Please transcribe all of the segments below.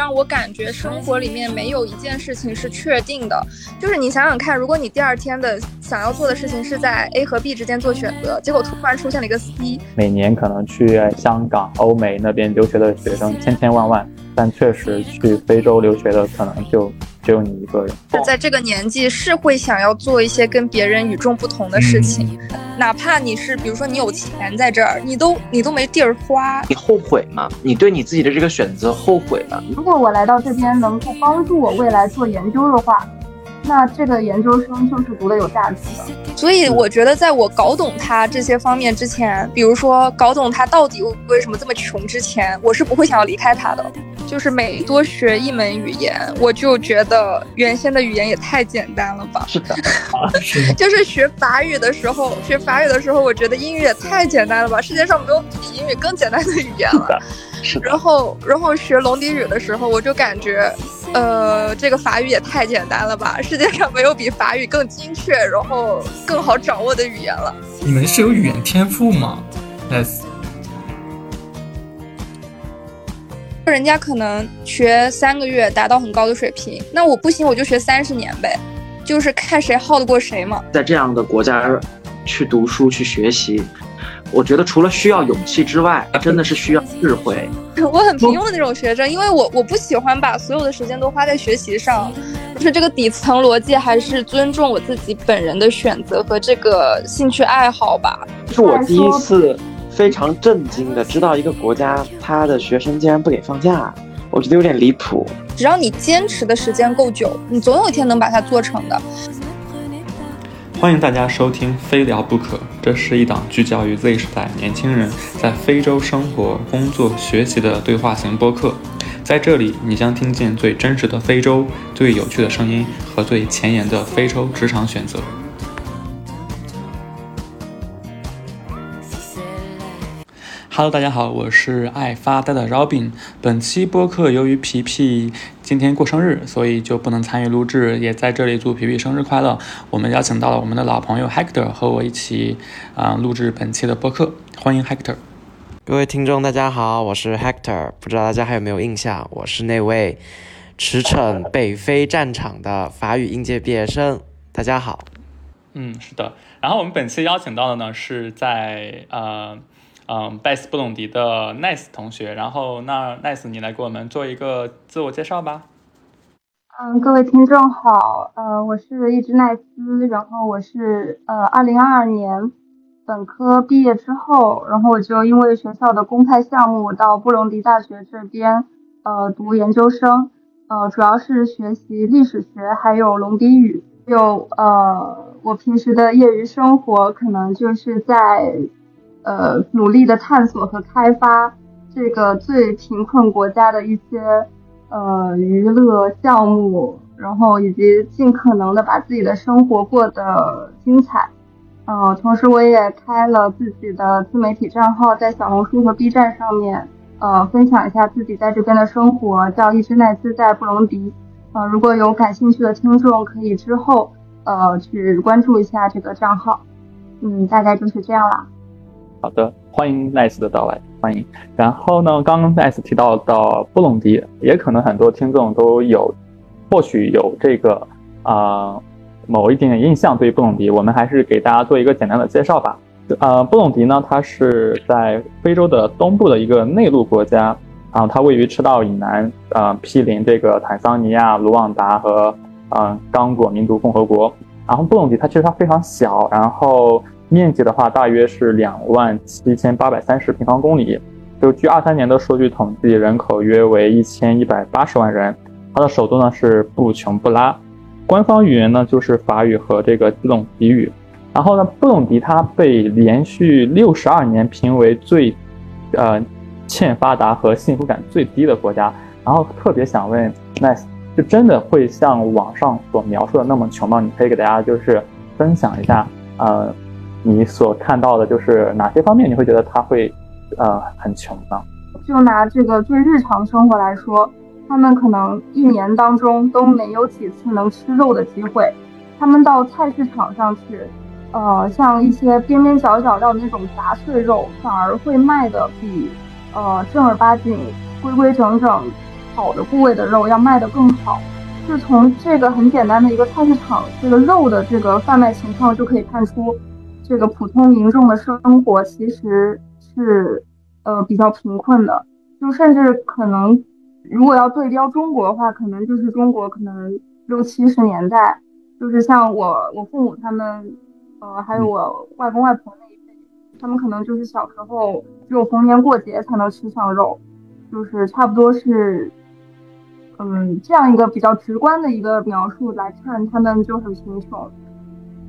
让我感觉生活里面没有一件事情是确定的。就是你想想看，如果你第二天的想要做的事情是在 A 和 B 之间做选择，结果突然出现了一个 C，每年可能去香港、欧美那边留学的学生千千万万，但确实去非洲留学的可能就。只有你一个人，在这个年纪是会想要做一些跟别人与众不同的事情，哪怕你是比如说你有钱在这儿，你都你都没地儿花，你后悔吗？你对你自己的这个选择后悔吗？如果我来到这边能够帮助我未来做研究的话。那这个研究生就是读的有价值的，所以我觉得，在我搞懂他这些方面之前，比如说搞懂他到底为什么这么穷之前，我是不会想要离开他的。就是每多学一门语言，我就觉得原先的语言也太简单了吧。是的，就是学法语的时候，学法语的时候，我觉得英语也太简单了吧。世界上没有比英语更简单的语言了。然后，然后学龙笛语的时候，我就感觉，呃，这个法语也太简单了吧！世界上没有比法语更精确，然后更好掌握的语言了。你们是有语言天赋吗？Yes。人家可能学三个月达到很高的水平，那我不行，我就学三十年呗，就是看谁耗得过谁嘛。在这样的国家去读书去学习。我觉得除了需要勇气之外，真的是需要智慧。我很平庸的那种学生，因为我我不喜欢把所有的时间都花在学习上，就是这个底层逻辑还是尊重我自己本人的选择和这个兴趣爱好吧。是我第一次非常震惊的知道一个国家他的学生竟然不给放假，我觉得有点离谱。只要你坚持的时间够久，你总有一天能把它做成的。欢迎大家收听《非聊不可》，这是一档聚焦于 Z 时代年轻人在非洲生活、工作、学习的对话型播客。在这里，你将听见最真实的非洲、最有趣的声音和最前沿的非洲职场选择。Hello，大家好，我是爱发呆的 Robin。本期播客由于皮皮今天过生日，所以就不能参与录制，也在这里祝皮皮生日快乐。我们邀请到了我们的老朋友 Hector 和我一起啊录制本期的播客，欢迎 Hector。各位听众，大家好，我是 Hector，不知道大家还有没有印象？我是那位驰骋北非战场的法语应届毕业生。大家好。嗯，是的。然后我们本期邀请到的呢，是在呃。嗯，拜斯布隆迪的 Nice 同学，然后那 Nice 你来给我们做一个自我介绍吧。嗯，各位听众好，呃，我是一只奈斯，然后我是呃，二零二二年本科毕业之后，然后我就因为学校的公派项目到布隆迪大学这边呃读研究生，呃，主要是学习历史学还有隆迪语，就呃，我平时的业余生活可能就是在。呃，努力的探索和开发这个最贫困国家的一些呃娱乐项目，然后以及尽可能的把自己的生活过得精彩。嗯，同时我也开了自己的自媒体账号，在小红书和 B 站上面，呃，分享一下自己在这边的生活，叫一只奈斯在布隆迪。呃，如果有感兴趣的听众，可以之后呃去关注一下这个账号。嗯，大概就是这样啦。好的，欢迎 Nice 的到来，欢迎。然后呢，刚刚 Nice 提到到布隆迪，也可能很多听众都有，或许有这个啊某一点点印象对于布隆迪，我们还是给大家做一个简单的介绍吧。呃，布隆迪呢，它是在非洲的东部的一个内陆国家，啊，它位于赤道以南，呃，毗邻这个坦桑尼亚、卢旺达和嗯刚果民族共和国。然后布隆迪它其实它非常小，然后。面积的话，大约是两万七千八百三十平方公里。就据二三年的数据统计，人口约为一千一百八十万人。它的首都呢是布琼布拉，官方语言呢就是法语和这个基隆迪语。然后呢，布隆迪它被连续六十二年评为最，呃，欠发达和幸福感最低的国家。然后特别想问，Nice，就真的会像网上所描述的那么穷吗？你可以给大家就是分享一下，呃。你所看到的就是哪些方面？你会觉得他会，呃，很穷呢？就拿这个最日常生活来说，他们可能一年当中都没有几次能吃肉的机会。他们到菜市场上去，呃，像一些边边角角的那种杂碎肉，反而会卖的比，呃，正儿八经、规规整整好的部位的肉要卖得更好。就从这个很简单的一个菜市场这个肉的这个贩卖情况就可以看出，这个普通民众的生活其实是呃比较贫困的，就甚至可能如果要对标中国的话，可能就是中国可能六七十年代，就是像我我父母他们，呃还有我外公外婆那一辈，他们可能就是小时候只有逢年过节才能吃上肉，就是差不多是。嗯，这样一个比较直观的一个描述来看，他们就很贫穷。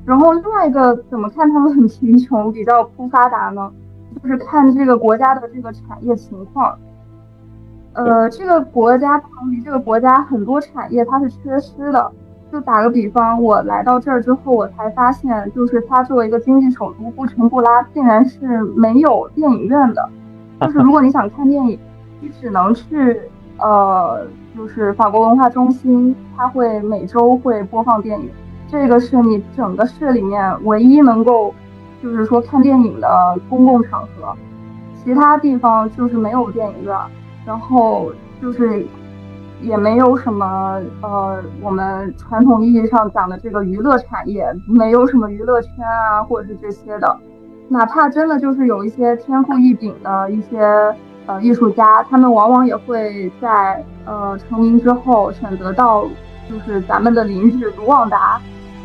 然后另外一个怎么看他们很贫穷，比较不发达呢？就是看这个国家的这个产业情况。呃，这个国家不同于这个国家很多产业它是缺失的。就打个比方，我来到这儿之后，我才发现，就是它作为一个经济首都布城布拉，竟然是没有电影院的。就是如果你想看电影，你只能去呃。就是法国文化中心，它会每周会播放电影，这个是你整个市里面唯一能够，就是说看电影的公共场合，其他地方就是没有电影院，然后就是也没有什么呃我们传统意义上讲的这个娱乐产业，没有什么娱乐圈啊或者是这些的，哪怕真的就是有一些天赋异禀的一些。呃，艺术家他们往往也会在呃成名之后选择到就是咱们的邻居卢旺达，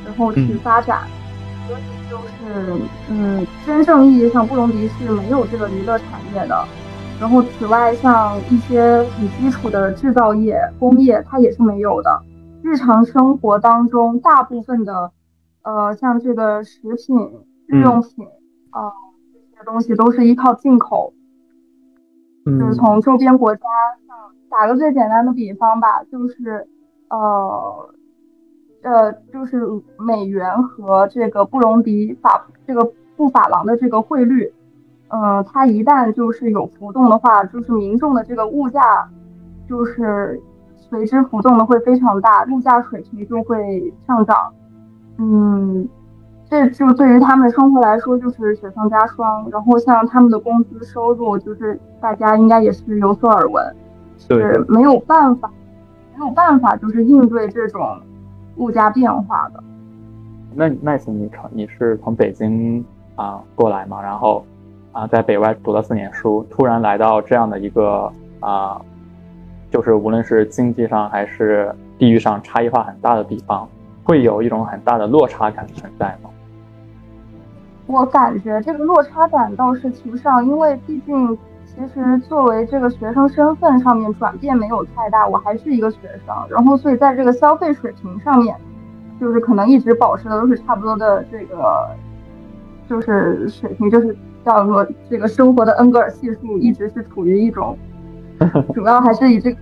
然后去发展。所以就是嗯，真正意义上布隆迪是没有这个娱乐产业的。然后此外，像一些很基础的制造业、工业，它也是没有的。日常生活当中，大部分的呃像这个食品、日用品啊这些东西都是依靠进口。就是从周边国家，打个最简单的比方吧，就是，呃，呃，就是美元和这个布隆迪法这个布法郎的这个汇率，嗯，它一旦就是有浮动的话，就是民众的这个物价，就是随之浮动的会非常大，物价水平就会上涨，嗯。这就对于他们的生活来说就是雪上加霜，然后像他们的工资收入，就是大家应该也是有所耳闻，是没有办法，没有办法就是应对这种物价变化的。那那次你从你是从北京啊过来嘛，然后啊在北外读了四年书，突然来到这样的一个啊，就是无论是经济上还是地域上差异化很大的地方，会有一种很大的落差感存在吗？我感觉这个落差感倒是提不上，因为毕竟其实作为这个学生身份上面转变没有太大，我还是一个学生，然后所以在这个消费水平上面，就是可能一直保持的都是差不多的这个，就是水平，就是叫做这个生活的恩格尔系数一直是处于一种，主要还是以这个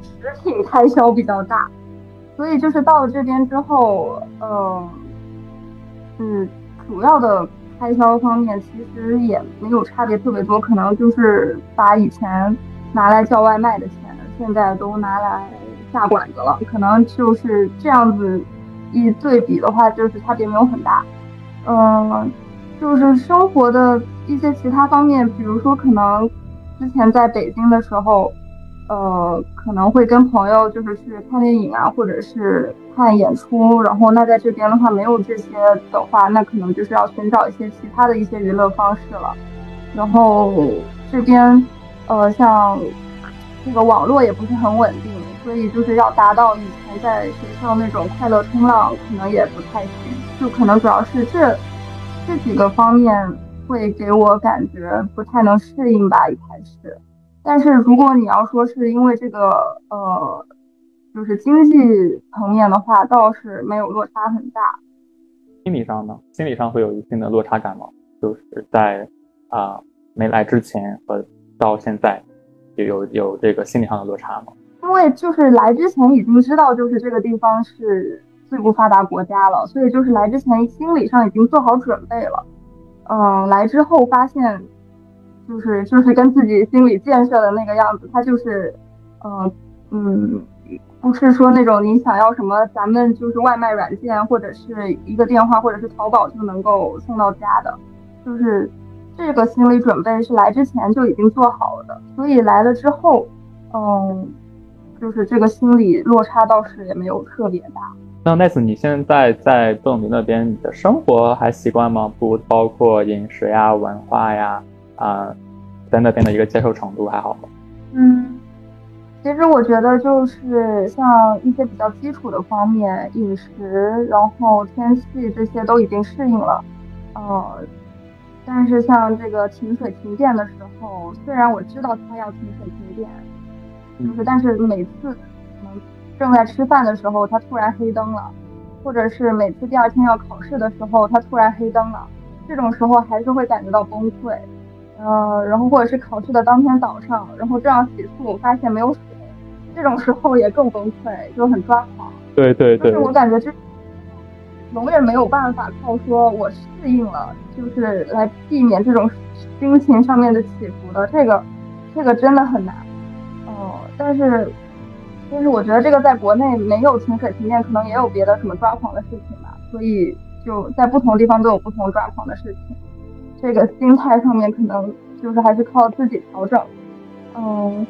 食品开销比较大，所以就是到了这边之后，呃，嗯，主要的。开销方面其实也没有差别特别多，可能就是把以前拿来叫外卖的钱，现在都拿来下馆子了，可能就是这样子一对比的话，就是差别没有很大。嗯，就是生活的一些其他方面，比如说可能之前在北京的时候。呃，可能会跟朋友就是去看电影啊，或者是看演出。然后那在这边的话，没有这些的话，那可能就是要寻找一些其他的一些娱乐方式了。然后这边，呃，像这个网络也不是很稳定，所以就是要达到以前在学校那种快乐冲浪，可能也不太行。就可能主要是这这几个方面会给我感觉不太能适应吧，一开始。但是如果你要说是因为这个呃，就是经济层面的话，倒是没有落差很大。心理上呢？心理上会有一定的落差感吗？就是在啊没来之前和到现在，有有有这个心理上的落差吗？因为就是来之前已经知道，就是这个地方是最不发达国家了，所以就是来之前心理上已经做好准备了。嗯，来之后发现。就是就是跟自己心理建设的那个样子，他就是，嗯嗯，不是说那种你想要什么，咱们就是外卖软件或者是一个电话或者是淘宝就能够送到家的，就是这个心理准备是来之前就已经做好了的，所以来了之后，嗯，就是这个心理落差倒是也没有特别大。那 Nice，你现在在布隆迪那边，你的生活还习惯吗？不包括饮食呀、文化呀，啊，在那边的一个接受程度还好吗？嗯。其实我觉得就是像一些比较基础的方面，饮食，然后天气这些都已经适应了，呃，但是像这个停水停电的时候，虽然我知道它要停水停电，就是但是每次可能正在吃饭的时候，它突然黑灯了，或者是每次第二天要考试的时候，它突然黑灯了，这种时候还是会感觉到崩溃。呃，然后或者是考试的当天早上，然后正要洗漱，发现没有水，这种时候也更崩溃，就很抓狂。对对对。就是我感觉这永远没有办法靠说我适应了，就是来避免这种心情上面的起伏的，这个这个真的很难。哦，但是但是我觉得这个在国内没有停水停电，可能也有别的什么抓狂的事情吧，所以就在不同地方都有不同抓狂的事情。这个心态上面可能就是还是靠自己调整，嗯，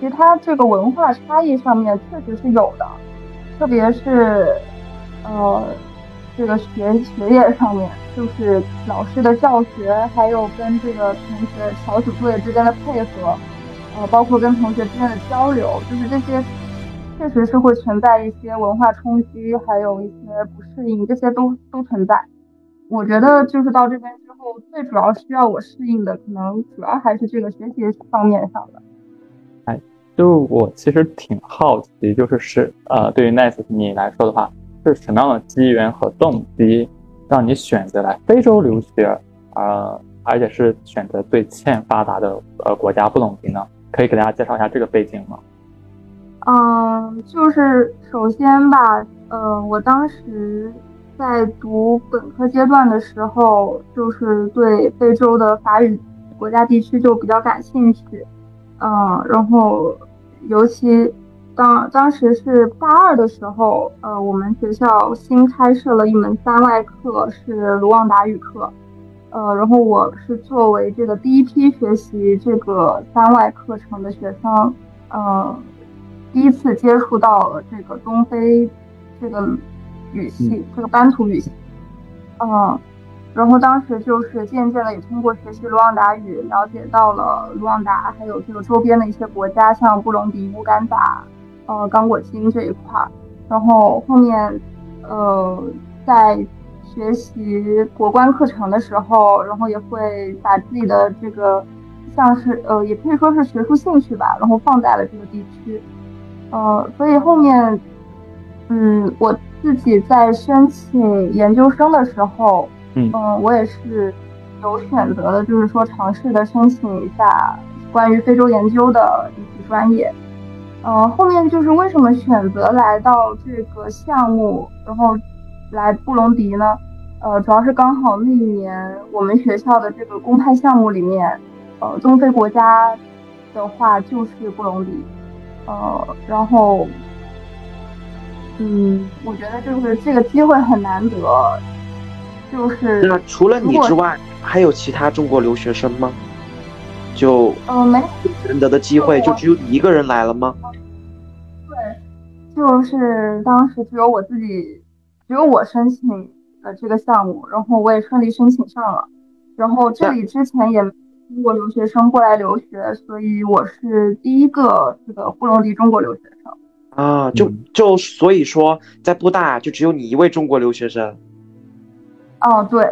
其他这个文化差异上面确实是有的，特别是呃这个学学业上面，就是老师的教学，还有跟这个同学小组作业之间的配合，呃，包括跟同学之间的交流，就是这些确实是会存在一些文化冲击，还有一些不适应，这些都都存在。我觉得就是到这边之后，最主要需要我适应的，可能主要还是这个学习方面上的。哎，就我其实挺好奇，就是是呃，对于 Nice 你来说的话，是什么样的机缘和动机让你选择来非洲留学，呃，而且是选择最欠发达的呃国家布隆迪呢？可以给大家介绍一下这个背景吗？嗯，就是首先吧，呃，我当时。在读本科阶段的时候，就是对非洲的法语国家地区就比较感兴趣，嗯，然后尤其当当时是大二的时候，呃，我们学校新开设了一门三外课，是卢旺达语课，呃，然后我是作为这个第一批学习这个三外课程的学生，呃，第一次接触到了这个东非这个。语系这个班图语系，嗯，然后当时就是渐渐的也通过学习卢旺达语，了解到了卢旺达还有这个周边的一些国家，像布隆迪、乌干达、呃刚果金这一块儿。然后后面，呃，在学习国关课程的时候，然后也会把自己的这个像是呃，也可以说是学术兴趣吧，然后放在了这个地区，呃，所以后面，嗯，我。自己在申请研究生的时候，嗯我也是有选择的，就是说尝试的申请一下关于非洲研究的一些专业。嗯，后面就是为什么选择来到这个项目，然后来布隆迪呢？呃，主要是刚好那一年我们学校的这个公派项目里面，呃，东非国家的话就是布隆迪，呃，然后。嗯，我觉得就是这个机会很难得，就是那除了你之外，还有其他中国留学生吗？就嗯，没难得的机会，就只有你一个人来了吗？对，就是当时只有我自己，只有我申请了这个项目，然后我也顺利申请上了。然后这里之前也中国留学生过来留学，所以我是第一个这个布隆迪中国留学生。啊，就就所以说，在布大就只有你一位中国留学生。哦，对，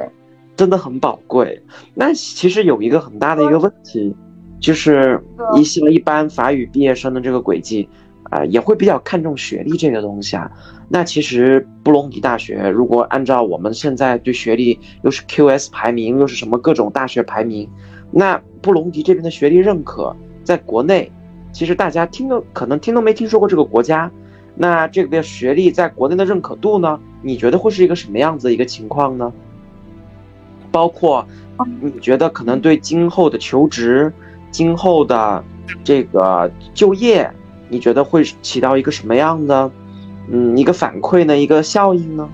真的很宝贵。那其实有一个很大的一个问题，就是一些一般法语毕业生的这个轨迹，啊，也会比较看重学历这个东西啊。那其实布隆迪大学，如果按照我们现在对学历又是 QS 排名，又是什么各种大学排名，那布隆迪这边的学历认可，在国内。其实大家听都可能听都没听说过这个国家，那这个学历在国内的认可度呢？你觉得会是一个什么样子的一个情况呢？包括你觉得可能对今后的求职、今后的这个就业，你觉得会起到一个什么样的嗯一个反馈呢？一个效应呢？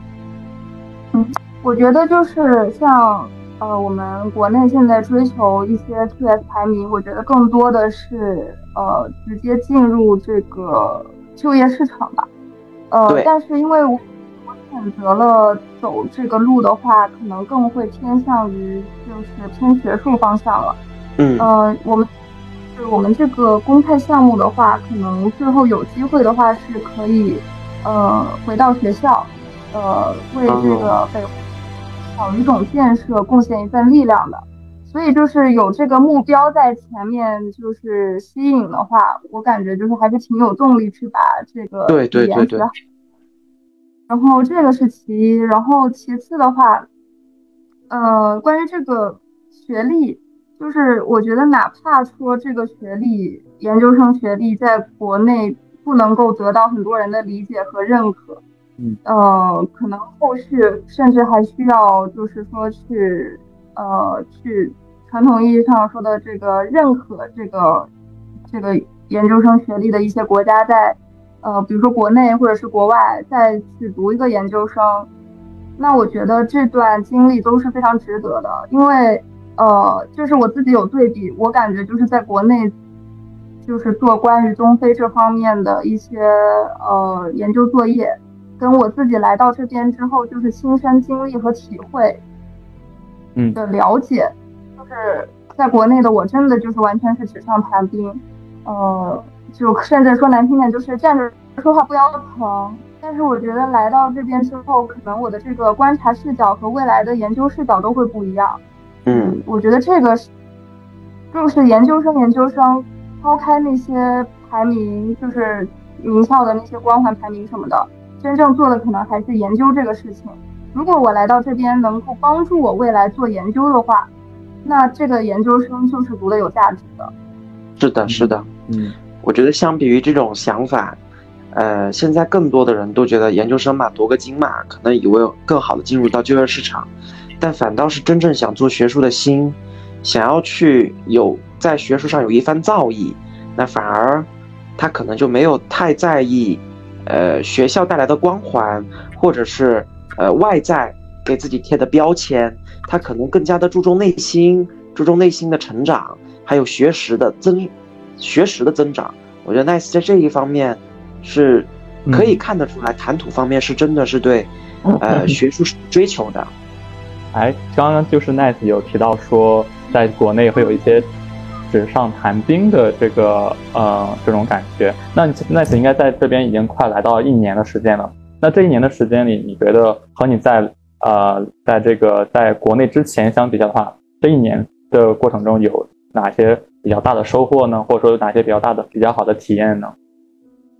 嗯，我觉得就是像呃，我们国内现在追求一些 QS 排名，我觉得更多的是呃直接进入这个就业市场吧。呃，但是因为我我选择了走这个路的话，可能更会偏向于就是偏学术方向了。嗯。呃，我们是我们这个公派项目的话，可能最后有机会的话是可以呃回到学校，呃为这个北。考语种建设贡献一份力量的，所以就是有这个目标在前面，就是吸引的话，我感觉就是还是挺有动力去把这个对对对对。然后这个是其一，然后其次的话，呃，关于这个学历，就是我觉得哪怕说这个学历，研究生学历在国内不能够得到很多人的理解和认可。嗯，呃，可能后续甚至还需要，就是说去，呃，去传统意义上说的这个认可这个这个研究生学历的一些国家，在，呃，比如说国内或者是国外再去读一个研究生，那我觉得这段经历都是非常值得的，因为，呃，就是我自己有对比，我感觉就是在国内，就是做关于中非这方面的一些呃研究作业。跟我自己来到这边之后，就是亲身经历和体会，嗯的了解，就是在国内的我真的就是完全是纸上谈兵，呃，就 甚至说难听点就是站着说话不腰疼。但是我觉得来到这边之后，可能我的这个观察视角和未来的研究视角都会不一样。嗯，我觉得这个是，就是研究生研究生，抛开那些排名，就是名校的那些光环排名什么的。真正做的可能还是研究这个事情。如果我来到这边能够帮助我未来做研究的话，那这个研究生就是读的有价值的。是的，是的，嗯，我觉得相比于这种想法，呃，现在更多的人都觉得研究生嘛读个经嘛，可能以为更好的进入到就业市场，但反倒是真正想做学术的心，想要去有在学术上有一番造诣，那反而他可能就没有太在意。呃，学校带来的光环，或者是呃外在给自己贴的标签，他可能更加的注重内心，注重内心的成长，还有学识的增，学识的增长。我觉得 Nice 在这一方面是可以看得出来，谈吐方面是真的是对呃学术追求的。哎，刚刚就是 Nice 有提到说，在国内会有一些。纸上谈兵的这个呃这种感觉，那奈斯应该在这边已经快来到一年的时间了。那这一年的时间里，你觉得和你在呃在这个在国内之前相比较的话，这一年的过程中有哪些比较大的收获呢？或者说有哪些比较大的比较好的体验呢？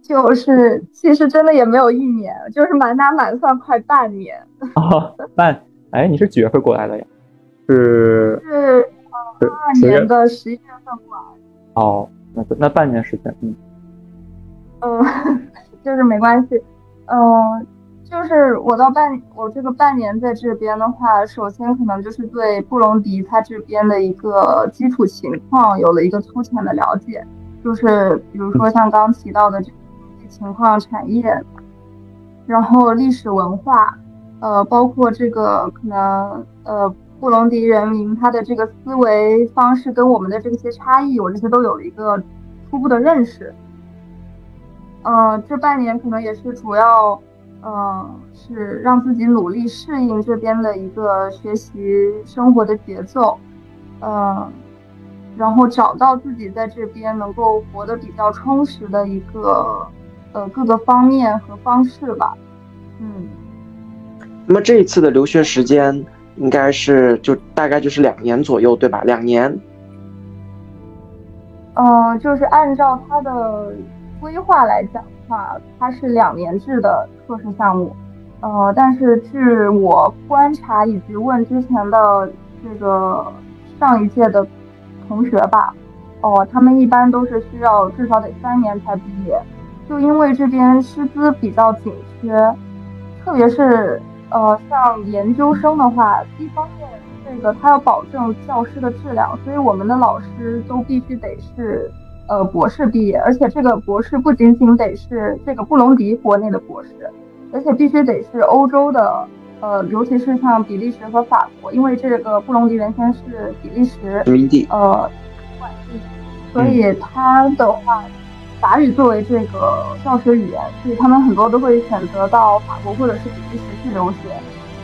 就是其实真的也没有一年，就是满打满算快半年。哦半哎，你是几月份过来的呀？是是。二年的十一月份过来。哦，那那半年时间，嗯，嗯，就是没关系，嗯，就是我到半我这个半年在这边的话，首先可能就是对布隆迪它这边的一个基础情况有了一个粗浅的了解，就是比如说像刚提到的这些情况、产业，然后历史文化，呃，包括这个可能呃。布隆迪人民他的这个思维方式跟我们的这些差异，我这些都有了一个初步的认识。嗯，这半年可能也是主要，嗯，是让自己努力适应这边的一个学习生活的节奏，嗯，然后找到自己在这边能够活得比较充实的一个，呃，各个方面和方式吧。嗯，那么这一次的留学时间。应该是就大概就是两年左右，对吧？两年。嗯，就是按照他的规划来讲的话，它是两年制的硕士项目。呃，但是据我观察以及问之前的这个上一届的同学吧，哦，他们一般都是需要至少得三年才毕业，就因为这边师资比较紧缺，特别是。呃，像研究生的话，一方面这个他要保证教师的质量，所以我们的老师都必须得是呃博士毕业，而且这个博士不仅仅得是这个布隆迪国内的博士，而且必须得是欧洲的呃呃，尤其是像比利时和法国，因为这个布隆迪原先是比利时殖民地，呃，所以他的话，法语作为这个教学语言，所以他们很多都会选择到法国或者是比利时去留学。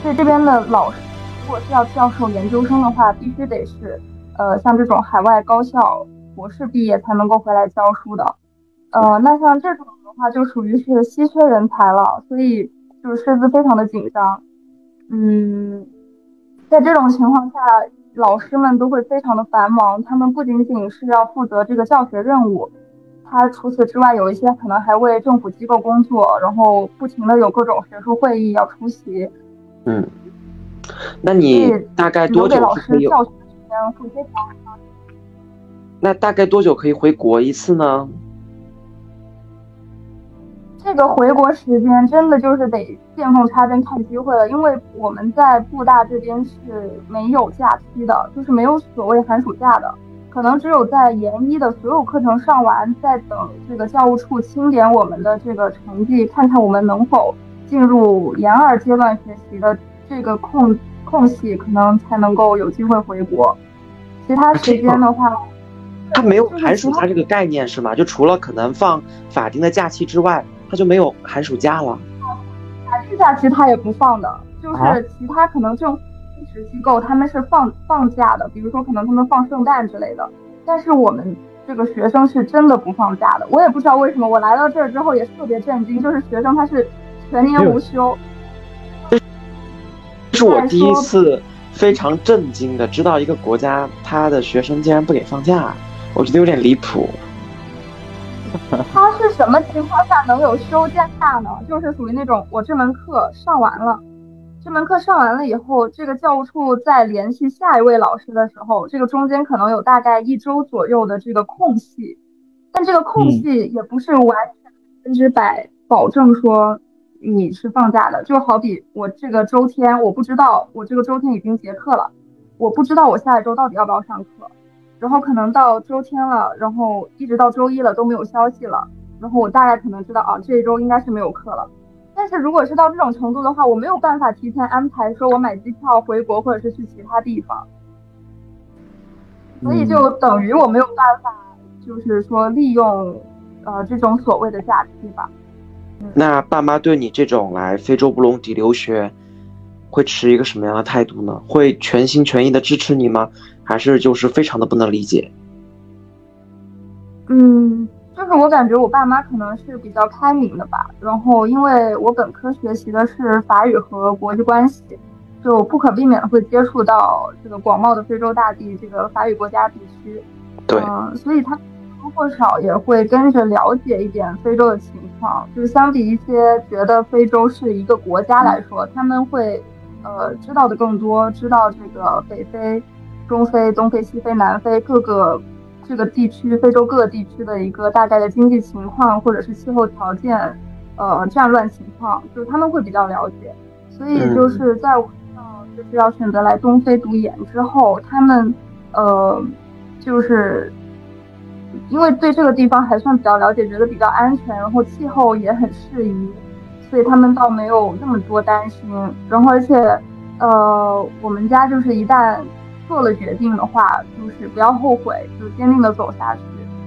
所以这边的老师，如果是要教授研究生的话，必须得是呃像这种海外高校博士毕业才能够回来教书的。呃，那像这种的话，就属于是稀缺人才了，所以就是师资非常的紧张。嗯，在这种情况下，老师们都会非常的繁忙。他们不仅仅是要负责这个教学任务，他除此之外，有一些可能还为政府机构工作，然后不停的有各种学术会议要出席。嗯，那你大概多久可以？教学时间会非常长。那大概多久可以回国一次呢？这个回国时间真的就是得见缝插针看机会了，因为我们在布大这边是没有假期的，就是没有所谓寒暑假的，可能只有在研一的所有课程上完，再等这个教务处清点我们的这个成绩，看看我们能否进入研二阶段学习的这个空空隙，可能才能够有机会回国。其他时间的话，他没有寒暑假这个概念是吗？就除了可能放法定的假期之外。他就没有寒暑假了，法定假其实他也不放的，就是其他可能政府机构他们是放放假的，比如说可能他们放圣诞之类的，但是我们这个学生是真的不放假的，我也不知道为什么，我来到这儿之后也特别震惊，就是学生他是全年无休，这是我第一次非常震惊的知道一个国家他的学生竟然不给放假，我觉得有点离谱。他是什么情况下能有休假呢？就是属于那种我这门课上完了，这门课上完了以后，这个教务处在联系下一位老师的时候，这个中间可能有大概一周左右的这个空隙，但这个空隙也不是完全百分之百保证说你是放假的。就好比我这个周天，我不知道我这个周天已经结课了，我不知道我下一周到底要不要上课。然后可能到周天了，然后一直到周一了都没有消息了，然后我大概可能知道啊，这一周应该是没有课了。但是如果是到这种程度的话，我没有办法提前安排，说我买机票回国或者是去其他地方，所以就等于我没有办法，就是说利用呃这种所谓的假期吧。那爸妈对你这种来非洲布隆迪留学，会持一个什么样的态度呢？会全心全意的支持你吗？还是就是非常的不能理解。嗯，就是我感觉我爸妈可能是比较开明的吧。然后因为我本科学习的是法语和国际关系，就不可避免的会接触到这个广袤的非洲大地，这个法语国家地区。对。嗯，所以他或多或少也会跟着了解一点非洲的情况。就是相比一些觉得非洲是一个国家来说，他们会呃知道的更多，知道这个北非。中非、东非、西非、南非各个这个地区，非洲各个地区的一个大概的经济情况，或者是气候条件，呃，战乱情况，就是他们会比较了解。所以就是在我就是要选择来东非读研之后，他们呃，就是因为对这个地方还算比较了解，觉得比较安全，然后气候也很适宜，所以他们倒没有那么多担心。然后而且呃，我们家就是一旦做了决定的话，就是不要后悔，就坚定的走下去。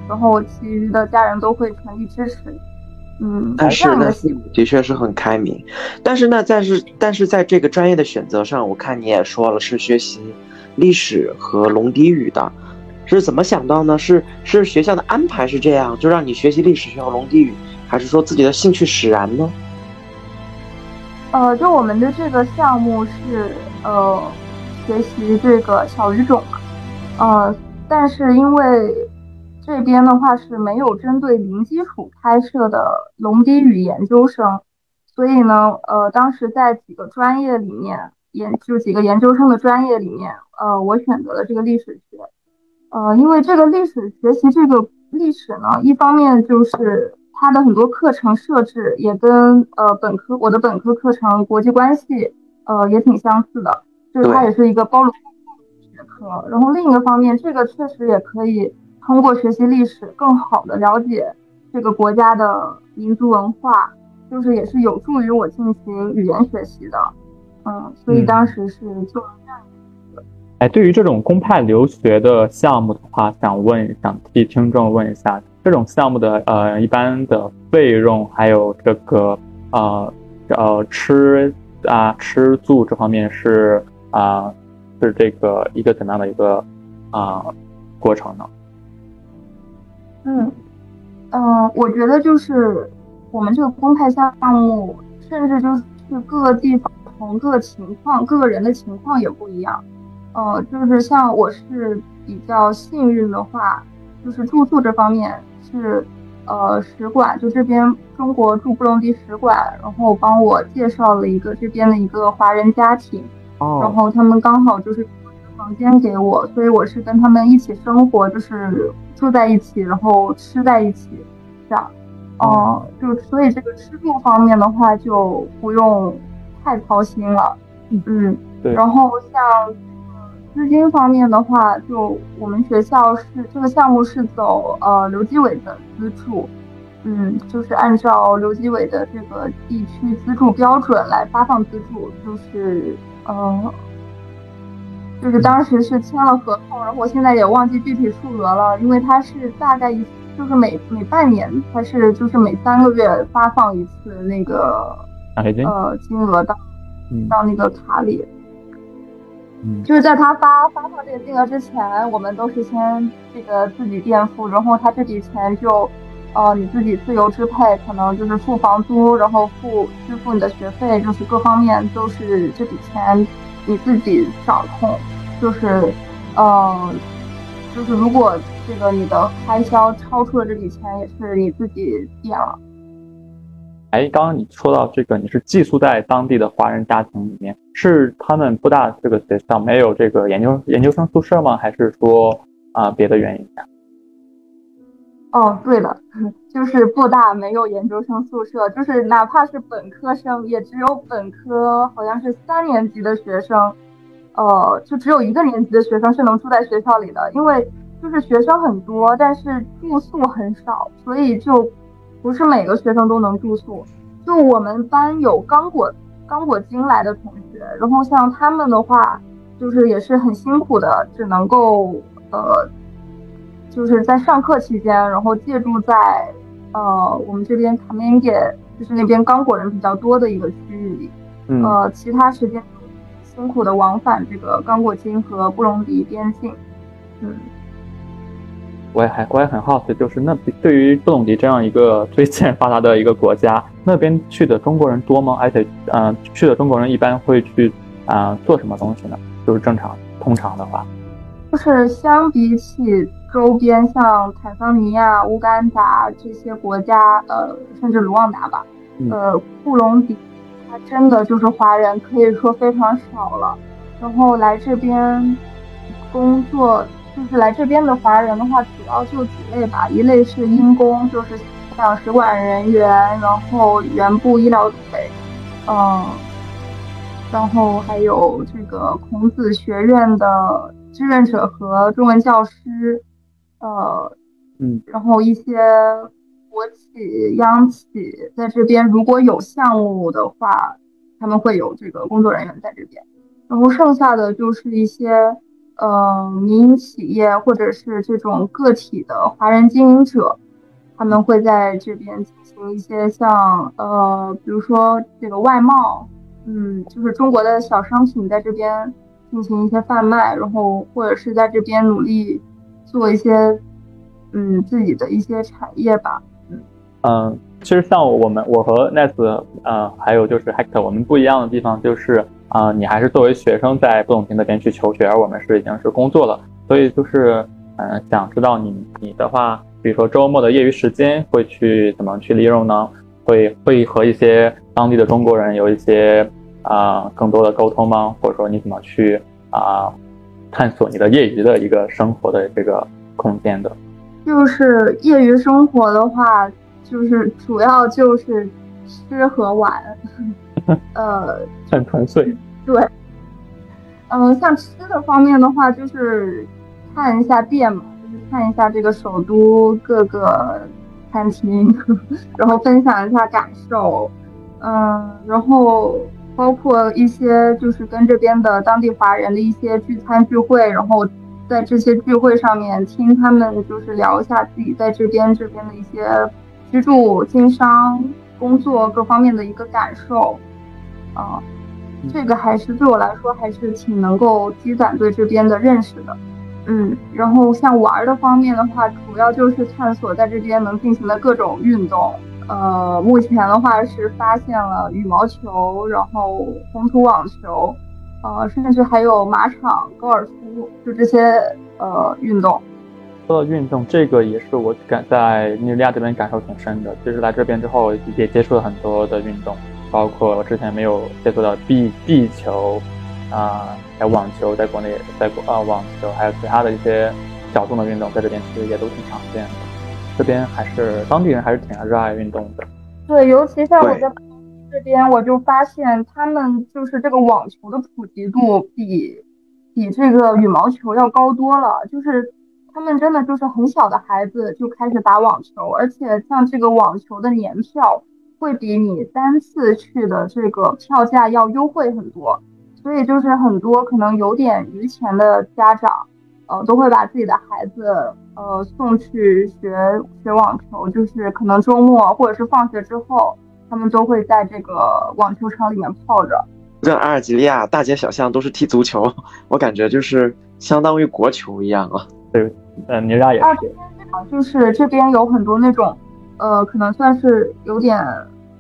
然后其余的家人都会全力支持。嗯，但是呢，的确是很开明。但是呢，但是但是在这个专业的选择上，我看你也说了是学习历史和龙迪语的，是怎么想到呢？是是学校的安排是这样，就让你学习历史学和龙迪语，还是说自己的兴趣使然呢？呃，就我们的这个项目是呃。学习这个小语种嘛，呃，但是因为这边的话是没有针对零基础开设的龙迪语研究生，所以呢，呃，当时在几个专业里面研就几个研究生的专业里面，呃，我选择了这个历史学，呃，因为这个历史学习这个历史呢，一方面就是它的很多课程设置也跟呃本科我的本科课程国际关系呃也挺相似的。就是它也是一个包容学科，然后另一个方面，这个确实也可以通过学习历史，更好的了解这个国家的民族文化，就是也是有助于我进行语言学习的。嗯，所以当时是做了这样的。哎，对于这种公派留学的项目的话，想问，想替听众问一下，这种项目的呃一般的费用，还有这个呃呃吃啊吃住这方面是啊是这个一个怎样的一个啊过程呢？嗯嗯，我觉得就是我们这个公派项目，甚至就是各个地方同各个情况，各个人的情况也不一样。呃，就是像我是比较幸运的话，就是住宿这方面是呃使馆就这边中国驻布隆迪使馆，然后帮我介绍了一个这边的一个华人家庭，然后他们刚好就是房间给我，所以我是跟他们一起生活，就是。住在一起，然后吃在一起，这样，哦，就所以这个吃住方面的话就不用太操心了，嗯，对。然后像资金方面的话，就我们学校是这个项目是走呃刘基伟的资助，嗯，就是按照刘基伟的这个地区资助标准来发放资助，就是呃。就是当时是签了合同，然后我现在也忘记具体数额了，因为它是大概一就是每每半年，它是就是每三个月发放一次那个呃金额到到那个卡里。嗯，就是在他发发放这个金额之前，我们都是先这个自己垫付，然后他这笔钱就呃你自己自由支配，可能就是付房租，然后付支付你的学费，就是各方面都是这笔钱。你自己掌控，就是，呃，就是如果这个你的开销超出了这笔钱，也是你自己垫了。哎，刚刚你说到这个，你是寄宿在当地的华人家庭里面，是他们不大这个学校没有这个研究研究生宿舍吗？还是说啊别的原因呀？哦，对了，就是布大没有研究生宿舍，就是哪怕是本科生，也只有本科好像是三年级的学生，呃，就只有一个年级的学生是能住在学校里的，因为就是学生很多，但是住宿很少，所以就不是每个学生都能住宿。就我们班有刚果刚果金来的同学，然后像他们的话，就是也是很辛苦的，只能够呃。就是在上课期间，然后借住在呃我们这边卡梅给，就是那边刚果人比较多的一个区域里，呃，其他时间辛苦的往返这个刚果金和布隆迪边境。嗯，我也还我也很好奇，就是那对于布隆迪这样一个 最欠发达的一个国家，那边去的中国人多吗？而且，嗯，去的中国人一般会去啊做什么东西呢？就是正常通常的话，就是相比起。周边像坦桑尼亚、乌干达这些国家，呃，甚至卢旺达吧，呃，布隆迪，它真的就是华人可以说非常少了。然后来这边工作，就是来这边的华人的话，主要就几类吧，一类是因公，就是像使馆人员，然后援部医疗队，嗯，然后还有这个孔子学院的志愿者和中文教师。呃，嗯，然后一些国企、央企在这边如果有项目的话，他们会有这个工作人员在这边。然后剩下的就是一些呃民营企业或者是这种个体的华人经营者，他们会在这边进行一些像呃，比如说这个外贸，嗯，就是中国的小商品在这边进行一些贩卖，然后或者是在这边努力。做一些，嗯，自己的一些产业吧，嗯嗯，其实像我们，我和 Nice，呃，还有就是 Hector，我们不一样的地方就是，啊，你还是作为学生在布隆迪那边去求学，而我们是已经是工作了，所以就是，嗯，想知道你你的话，比如说周末的业余时间会去怎么去利用呢？会会和一些当地的中国人有一些啊更多的沟通吗？或者说你怎么去啊？探索你的业余的一个生活的这个空间的，就是业余生活的话，就是主要就是吃和玩，呃，很纯粹。对，嗯，像吃的方面的话，就是看一下店嘛，就是看一下这个首都各个餐厅，然后分享一下感受，嗯，然后包括一些就是跟这边的当地华人的一些聚餐聚会，然后在这些聚会上面听他们就是聊一下自己在这边这边的一些居住、经商、工作各方面的一个感受，啊，这个还是对我来说还是挺能够积攒对这边的认识的。嗯，然后像玩的方面的话，主要就是探索在这边能进行的各种运动。呃，目前的话是发现了羽毛球，然后红土网球，呃，甚至还有马场、高尔夫，就这些呃运动。说到运动，这个也是我感在尼日利亚这边感受挺深的。就是来这边之后，也接触了很多的运动，包括我之前没有接触到壁壁球。啊，还有网球，在国内，在国啊，网球还有其他的一些小众的运动，在这边其实也都挺常见的。这边还是当地人还是挺热爱运动的。对，尤其像我在这边，我就发现他们就是这个网球的普及度比比这个羽毛球要高多了。就是他们真的就是很小的孩子就开始打网球，而且像这个网球的年票会比你单次去的这个票价要优惠很多。所以就是很多可能有点余钱的家长，呃，都会把自己的孩子呃送去学学网球，就是可能周末或者是放学之后，他们都会在这个网球场里面泡着。像阿尔及利亚大街小巷都是踢足球，我感觉就是相当于国球一样啊。对，嗯，尼拉也是。就是这边有很多那种，呃，可能算是有点。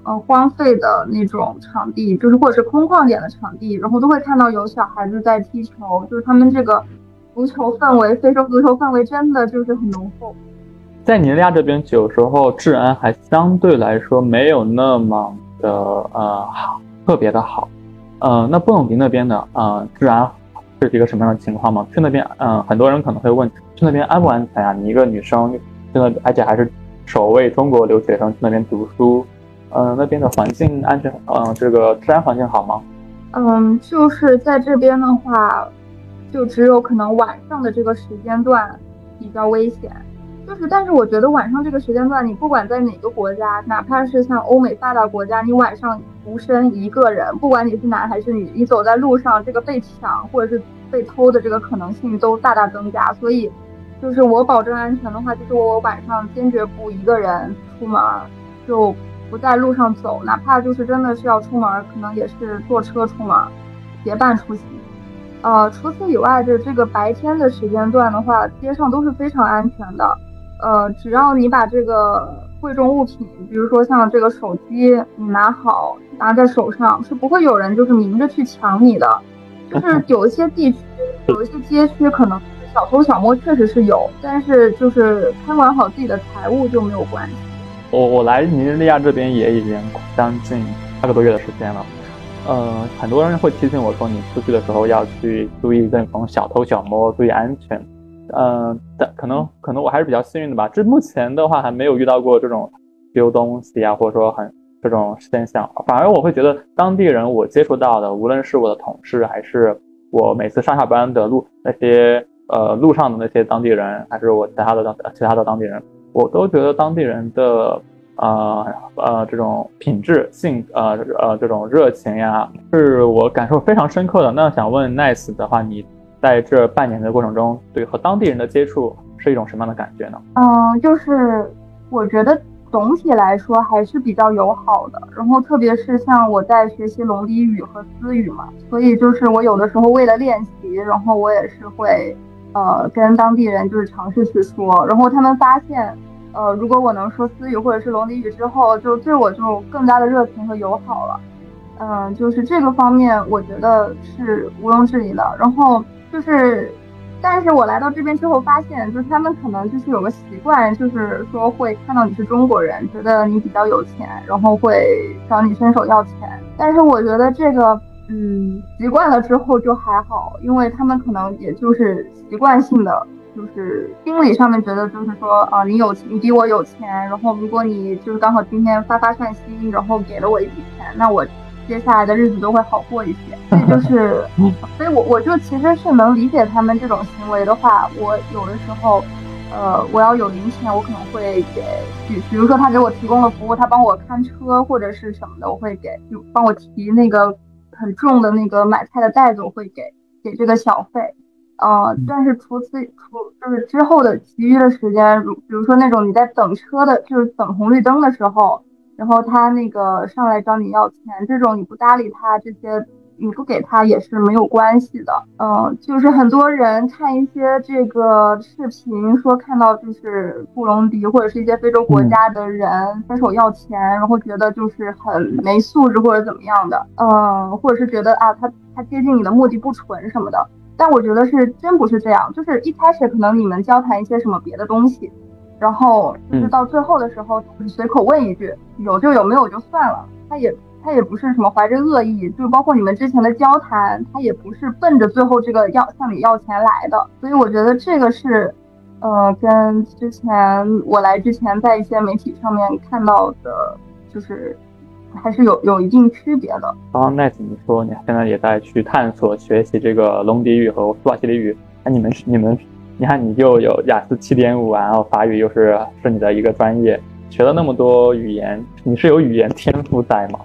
呃，荒废的那种场地，就是或者是空旷点的场地，然后都会看到有小孩子在踢球，就是他们这个足球氛围，非洲足球氛围真的就是很浓厚。在尼日利亚这边，有时候治安还相对来说没有那么的呃好，特别的好。呃，那布隆迪那边的呃治安是一个什么样的情况吗？去那边，嗯，很多人可能会问，去那边安不安全呀？你一个女生去那，而且还是首位中国留学生去那边读书。嗯，那边的环境安全，嗯，这个治安环境好吗？嗯，就是在这边的话，就只有可能晚上的这个时间段比较危险。就是，但是我觉得晚上这个时间段，你不管在哪个国家，哪怕是像欧美发达国家，你晚上独身一个人，不管你是男还是女，你走在路上，这个被抢或者是被偷的这个可能性都大大增加。所以，就是我保证安全的话，就是我晚上坚决不一个人出门，就。不在路上走，哪怕就是真的是要出门，可能也是坐车出门，结伴出行。呃，除此以外，就这个白天的时间段的话，街上都是非常安全的。呃，只要你把这个贵重物品，比如说像这个手机，你拿好，拿在手上，是不会有人就是明着去抢你的。就是有一些地区，有一些街区，可能小偷小摸确实是有，但是就是看管好自己的财物就没有关系。我我来尼日利亚这边也已经将近半个多月的时间了，呃，很多人会提醒我说，你出去的时候要去注意这种小偷小摸，注意安全。嗯，但可能可能我还是比较幸运的吧，这目前的话还没有遇到过这种丢东西啊，或者说很这种现象。反而我会觉得当地人我接触到的，无论是我的同事，还是我每次上下班的路那些呃路上的那些当地人，还是我其他的当其他的当地人。我都觉得当地人的，呃呃，这种品质性，呃呃，这种热情呀，是我感受非常深刻的。那想问 Nice 的话，你在这半年的过程中，对和当地人的接触是一种什么样的感觉呢？嗯，就是我觉得总体来说还是比较友好的。然后特别是像我在学习龙里语和私语嘛，所以就是我有的时候为了练习，然后我也是会。呃，跟当地人就是尝试去说，然后他们发现，呃，如果我能说私语或者是龙里语之后，就对我就更加的热情和友好了。嗯，就是这个方面，我觉得是毋庸置疑的。然后就是，但是我来到这边之后发现，就是他们可能就是有个习惯，就是说会看到你是中国人，觉得你比较有钱，然后会找你伸手要钱。但是我觉得这个。嗯，习惯了之后就还好，因为他们可能也就是习惯性的，就是心理上面觉得就是说啊，你有你比我有钱，然后如果你就是刚好今天发发善心，然后给了我一笔钱，那我接下来的日子都会好过一些。所以就是，所以我我就其实是能理解他们这种行为的话，我有的时候，呃，我要有零钱，我可能会给，比比如说他给我提供了服务，他帮我看车或者是什么的，我会给，就帮我提那个。很重的那个买菜的袋子，我会给给这个小费。呃，但是除此除就是之后的其余的时间，比如说那种你在等车的，就是等红绿灯的时候，然后他那个上来找你要钱，这种你不搭理他这些。你不给他也是没有关系的，嗯，就是很多人看一些这个视频，说看到就是布隆迪或者是一些非洲国家的人伸手要钱，然后觉得就是很没素质或者怎么样的，嗯，或者是觉得啊他他接近你的目的不纯什么的，但我觉得是真不是这样，就是一开始可能你们交谈一些什么别的东西，然后就是到最后的时候随口问一句有就有没有就算了，他也。他也不是什么怀着恶意，就包括你们之前的交谈，他也不是奔着最后这个要向你要钱来的，所以我觉得这个是，呃，跟之前我来之前在一些媒体上面看到的，就是还是有有一定区别的。刚刚奈子你说你现在也在去探索学习这个隆迪语和苏瓦西里语，那你们你们，你看你就有雅思七点五，然后法语又是是你的一个专业，学了那么多语言，你是有语言天赋在吗？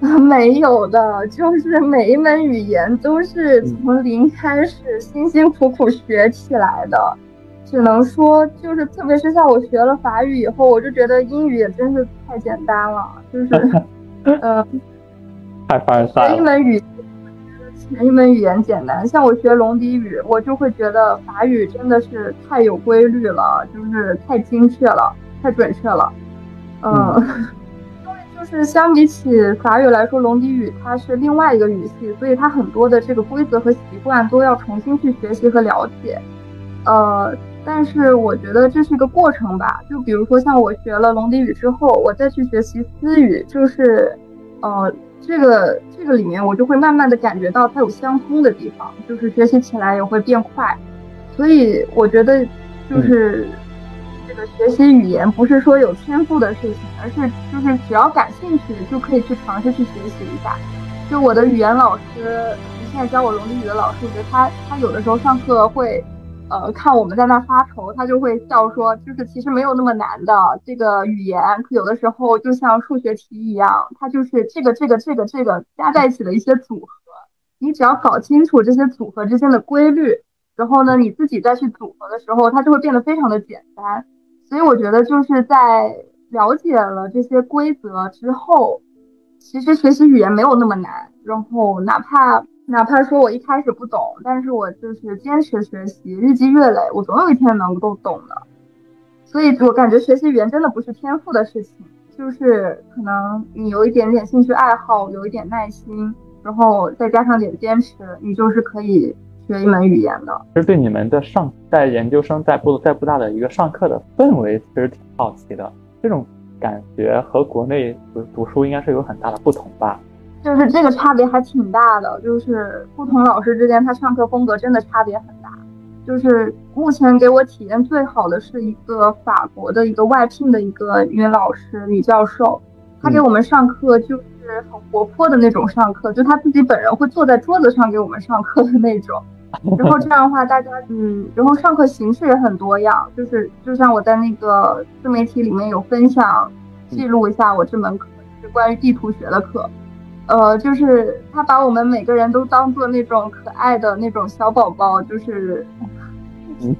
没有的，就是每一门语言都是从零开始，辛辛苦苦学起来的。只能说，就是特别是像我学了法语以后，我就觉得英语也真是太简单了。就是，嗯，太凡尔赛了。学一门语，学一门语言简单。像我学龙迪语，我就会觉得法语真的是太有规律了，就是太精确了，太准确了。嗯。因为就是相比起法语来说，龙迪语它是另外一个语系，所以它很多的这个规则和习惯都要重新去学习和了解。呃，但是我觉得这是一个过程吧。就比如说像我学了龙迪语之后，我再去学习私语，就是呃，这个这个里面我就会慢慢的感觉到它有相通的地方，就是学习起来也会变快。所以我觉得就是这个。学习语言不是说有天赋的事情，而是就是只要感兴趣就可以去尝试去学习一下。就我的语言老师，现在教我隆迪语的老师，我觉得他他有的时候上课会，呃，看我们在那发愁，他就会笑说，就是其实没有那么难的。这个语言有的时候就像数学题一样，它就是这个这个这个这个加在一起的一些组合，你只要搞清楚这些组合之间的规律，然后呢，你自己再去组合的时候，它就会变得非常的简单。所以我觉得就是在了解了这些规则之后，其实学习语言没有那么难。然后哪怕哪怕说我一开始不懂，但是我就是坚持学习，日积月累，我总有一天能够懂的。所以我感觉学习语言真的不是天赋的事情，就是可能你有一点点兴趣爱好，有一点耐心，然后再加上点坚持，你就是可以。学一门语言的，其实对你们的上在研究生在布在布大的一个上课的氛围，其实挺好奇的。这种感觉和国内读读书应该是有很大的不同吧？就是这个差别还挺大的，就是不同老师之间他上课风格真的差别很大。就是目前给我体验最好的是一个法国的一个外聘的一个语言老师女教授，她给我们上课就是很活泼的那种上课，就她自己本人会坐在桌子上给我们上课的那种。然后这样的话，大家嗯，然后上课形式也很多样，就是就像我在那个自媒体里面有分享，记录一下我这门课是关于地图学的课，呃，就是他把我们每个人都当做那种可爱的那种小宝宝，就是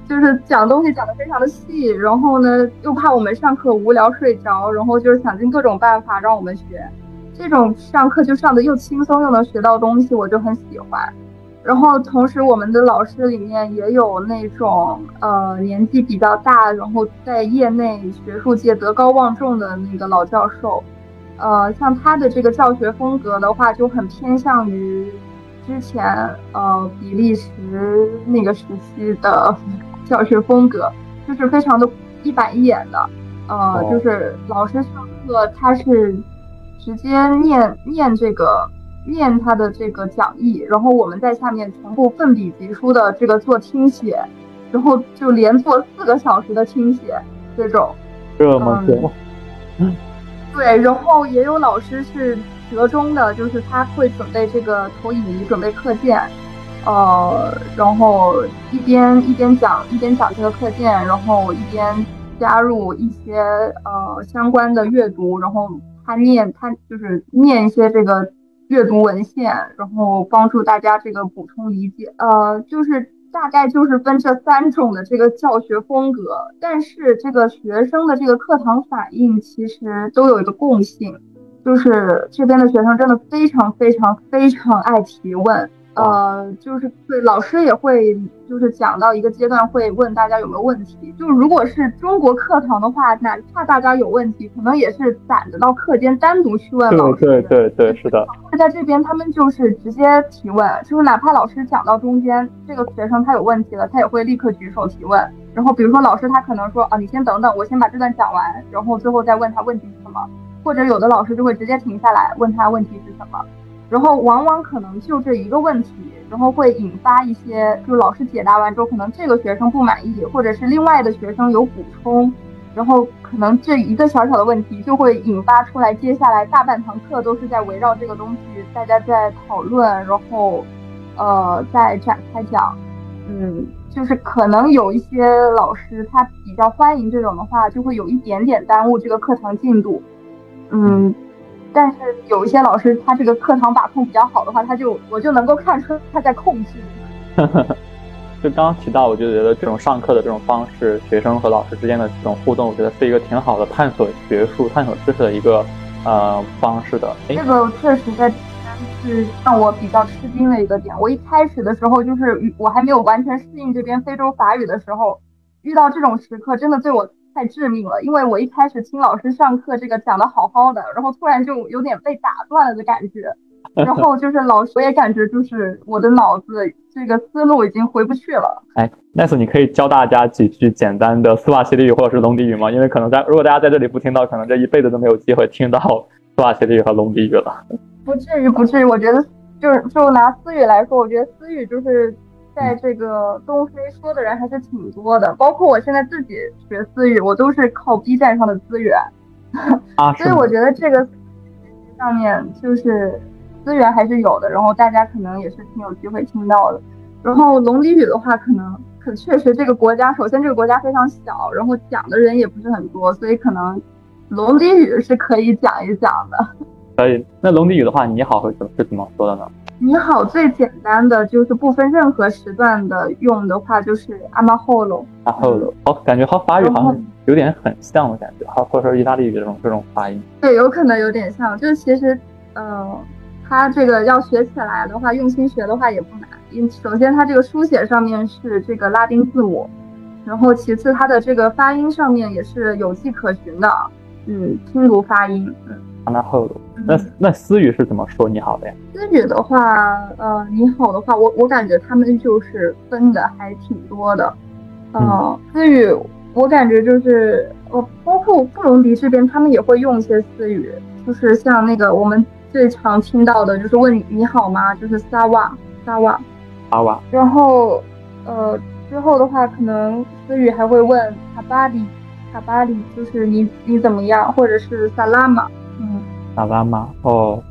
就是讲东西讲的非常的细，然后呢又怕我们上课无聊睡着，然后就是想尽各种办法让我们学，这种上课就上的又轻松又能学到东西，我就很喜欢。然后同时，我们的老师里面也有那种呃年纪比较大，然后在业内学术界德高望重的那个老教授，呃，像他的这个教学风格的话，就很偏向于之前呃比利时那个时期的 教学风格，就是非常的一板一眼的，呃，就是老师上课他是直接念念这个。念他的这个讲义，然后我们在下面全部奋笔疾书的这个做听写，然后就连做四个小时的听写，这种这么多，嗯，对，然后也有老师是折中的，就是他会准备这个投影仪，准备课件，呃，然后一边一边讲一边讲这个课件，然后一边加入一些呃相关的阅读，然后他念他就是念一些这个。阅读文献，然后帮助大家这个补充理解。呃，就是大概就是分这三种的这个教学风格，但是这个学生的这个课堂反应其实都有一个共性，就是这边的学生真的非常非常非常爱提问。呃，就是对老师也会，就是讲到一个阶段会问大家有没有问题。就如果是中国课堂的话，哪怕大家有问题，可能也是攒着到课间单独去问老师。对对对对，是的。在这边他们就是直接提问，就是哪怕老师讲到中间，这个学生他有问题了，他也会立刻举手提问。然后比如说老师他可能说啊，你先等等，我先把这段讲完，然后最后再问他问题是什么。或者有的老师就会直接停下来问他问题是什么。然后往往可能就这一个问题，然后会引发一些，就是老师解答完之后，可能这个学生不满意，或者是另外的学生有补充，然后可能这一个小小的问题就会引发出来，接下来大半堂课都是在围绕这个东西，大家在讨论，然后，呃，在展开讲，嗯，就是可能有一些老师他比较欢迎这种的话，就会有一点点耽误这个课堂进度，嗯。但是有一些老师，他这个课堂把控比较好的话，他就我就能够看出他在控制。就刚刚提到，我就觉得这种上课的这种方式，学生和老师之间的这种互动，我觉得是一个挺好的探索学术、探索知识的一个呃方式的。这个确实在是让我比较吃惊的一个点。我一开始的时候，就是我还没有完全适应这边非洲法语的时候，遇到这种时刻，真的对我。太致命了，因为我一开始听老师上课，这个讲的好好的，然后突然就有点被打断了的感觉，然后就是老师，我也感觉就是我的脑子这个思路已经回不去了。哎，Nice，你可以教大家几句简单的斯瓦西里语或者是隆迪语吗？因为可能在如果大家在这里不听到，可能这一辈子都没有机会听到斯瓦西里语和隆迪语了。不至于，不至于，我觉得就是就拿思语来说，我觉得思语就是。在这个东非说的人还是挺多的，包括我现在自己学思语，我都是靠 B 站上的资源，啊，所以我觉得这个上面就是资源还是有的，然后大家可能也是挺有机会听到的。然后龙迪语的话，可能可确实这个国家，首先这个国家非常小，然后讲的人也不是很多，所以可能龙迪语是可以讲一讲的。可以，那龙迪语的话，你好是怎是怎么说的呢？你好，最简单的就是不分任何时段的用的话，就是阿玛霍罗。阿霍罗，哦，感觉和法语好像有点很像的感觉，好，或者说意大利语这种这种发音。对，有可能有点像。就是其实，呃，它这个要学起来的话，用心学的话也不难。因首先它这个书写上面是这个拉丁字母，然后其次它的这个发音上面也是有迹可循的。嗯，听读发音，嗯。那后，那那思雨是怎么说你好的呀？思雨的话，呃，你好的话，我我感觉他们就是分的还挺多的。呃，思雨我感觉就是，呃，包括布隆迪这边，他们也会用一些思雨，就是像那个我们最常听到的，就是问你好吗？就是萨瓦萨瓦萨瓦。然后，呃，之后的话，可能思雨还会问卡巴里卡巴里，就是你你怎么样？或者是萨拉玛。嗯，萨拉玛哦，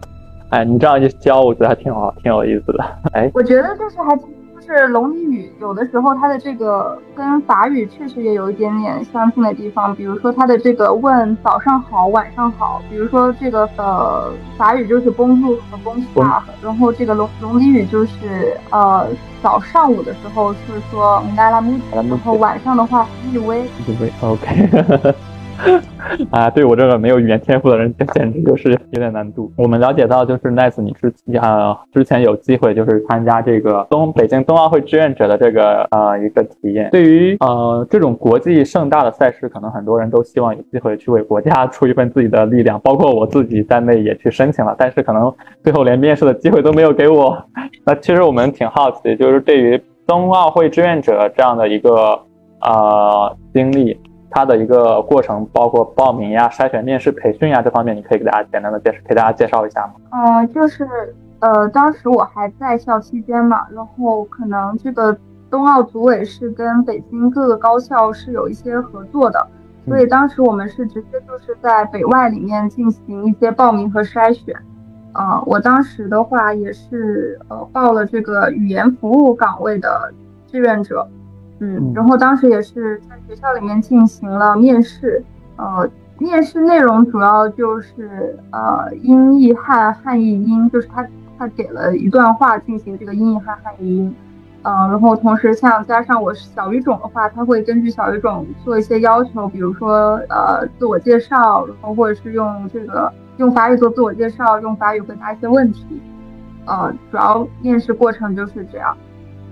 哎，你这样一教，我觉得还挺好，挺有意思的。哎，我觉得就是还就是隆迪语，有的时候它的这个跟法语确实也有一点点相近的地方，比如说它的这个问早上好，晚上好，比如说这个呃法语就是 bonjour 和 bonsoir，然后这个隆隆迪语就是呃早上午的时候是说 m a l a m 然后晚上的话是 i 微 OK。啊，对我这个没有语言天赋的人，简直就是有点难度。我们了解到，就是 Nice，你是呃之前有机会就是参加这个东北京冬奥会志愿者的这个呃一个体验。对于呃这种国际盛大的赛事，可能很多人都希望有机会去为国家 出一份自己的力量，包括我自己在内也去申请了，但是可能最后连面试的机会都没有给我。那其实我们挺好奇，就是对于冬奥会志愿者这样的一个呃经历。它的一个过程，包括报名呀、筛选、面试、培训呀这方面，你可以给大家简单的介绍，给大家介绍一下吗？嗯，就是呃，当时我还在校期间嘛，然后可能这个冬奥组委是跟北京各个高校是有一些合作的，所以当时我们是直接就是在北外里面进行一些报名和筛选。呃，我当时的话也是呃报了这个语言服务岗位的志愿者。嗯，然后当时也是在学校里面进行了面试，呃，面试内容主要就是呃英译汉汉译英，就是他他给了一段话进行这个英译汉汉译英，嗯，然后同时像加上我是小语种的话，他会根据小语种做一些要求，比如说呃自我介绍，然后或者是用这个用法语做自我介绍，用法语回答一些问题，呃，主要面试过程就是这样，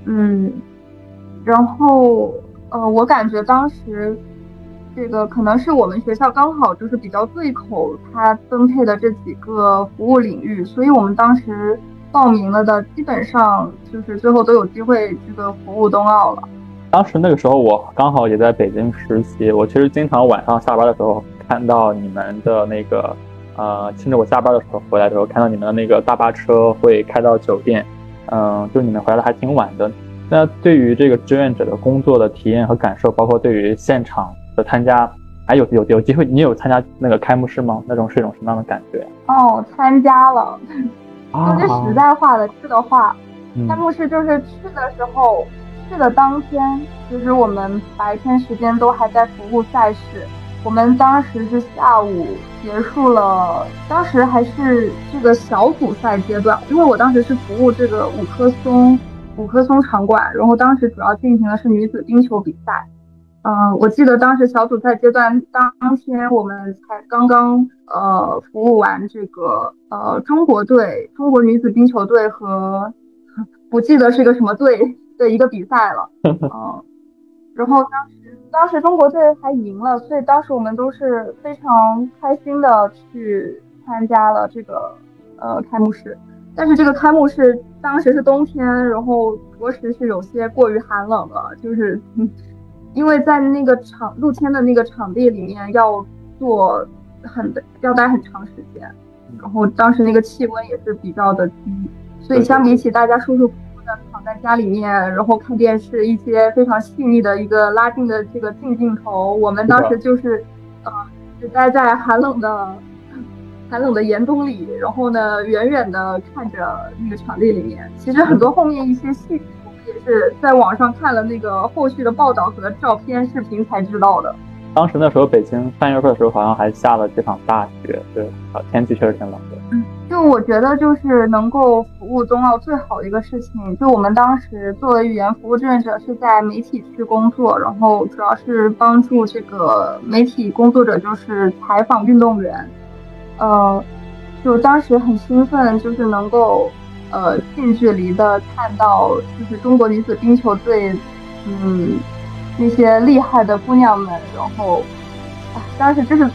嗯，然后呃我感觉当时。这个可能是我们学校刚好就是比较对口，他分配的这几个服务领域，所以我们当时报名了的基本上就是最后都有机会这个服务冬奥了。当时那个时候我刚好也在北京实习，我其实经常晚上下班的时候看到你们的那个，呃，趁着我下班的时候回来的时候，看到你们的那个大巴车会开到酒店，嗯，就你们回来的还挺晚的。那对于这个志愿者的工作的体验和感受，包括对于现场。的参加，还有有有机会，你有参加那个开幕式吗？那种是一种什么样的感觉？哦，参加了。说句实在话的，去的话，开幕式就是去的时候，去的当天，其实我们白天时间都还在服务赛事。我们当时是下午结束了，当时还是这个小组赛阶段，因为我当时是服务这个五棵松五棵松场馆，然后当时主要进行的是女子冰球比赛。嗯，我记得当时小组赛阶段当天，我们才刚刚呃服务完这个呃中国队，中国女子冰球队和不记得是一个什么队的一个比赛了。嗯，然后当时当时中国队还赢了，所以当时我们都是非常开心的去参加了这个呃开幕式。但是这个开幕式当时是冬天，然后着实是有些过于寒冷了，就是。因为在那个场露天的那个场地里面要做很要待很长时间，然后当时那个气温也是比较的低，所以相比起大家舒舒服服的躺在家里面，然后看电视一些非常细腻的一个拉近的这个近镜头，我们当时就是呃只待在寒冷的寒冷的严冬里，然后呢远远的看着那个场地里面，其实很多后面一些细节，我们。也是在网上看了那个后续的报道和照片、视频才知道的。当时那时候北京三月份的时候，好像还下了几场大雪，对，天气确实挺冷的。嗯，就我觉得就是能够服务冬奥最好的一个事情，就我们当时作为语言服务志愿者是在媒体区工作，然后主要是帮助这个媒体工作者就是采访运动员。呃，就当时很兴奋，就是能够。呃，近距离的看到就是中国女子冰球队，嗯，那些厉害的姑娘们，然后，当时就是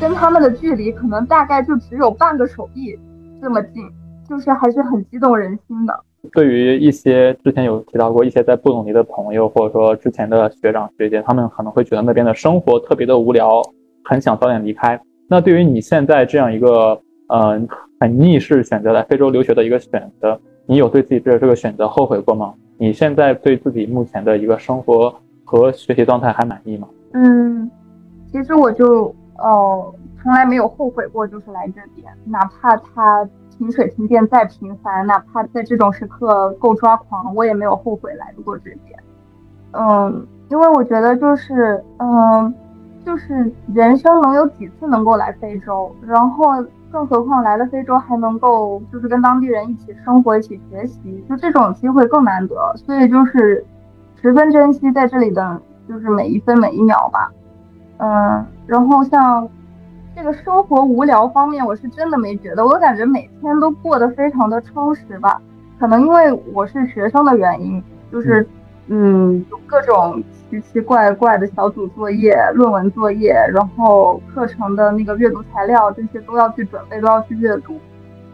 跟他们的距离可能大概就只有半个手臂这么近，就是还是很激动人心的。对于一些之前有提到过一些在布隆尼的朋友，或者说之前的学长学姐，他们可能会觉得那边的生活特别的无聊，很想早点离开。那对于你现在这样一个，嗯。很逆势选择来非洲留学的一个选择，你有对自己的这个选择后悔过吗？你现在对自己目前的一个生活和学习状态还满意吗？嗯，其实我就哦从来没有后悔过，就是来这边，哪怕它停水停电再频繁，哪怕在这种时刻够抓狂，我也没有后悔来过这边。嗯，因为我觉得就是嗯，就是人生能有几次能够来非洲，然后。更何况来了非洲还能够就是跟当地人一起生活、一起学习，就这种机会更难得，所以就是十分珍惜在这里的就是每一分每一秒吧。嗯，然后像这个生活无聊方面，我是真的没觉得，我感觉每天都过得非常的充实吧。可能因为我是学生的原因，就是嗯，有各种。奇奇怪怪的小组作业、论文作业，然后课程的那个阅读材料，这些都要去准备，都要去阅读。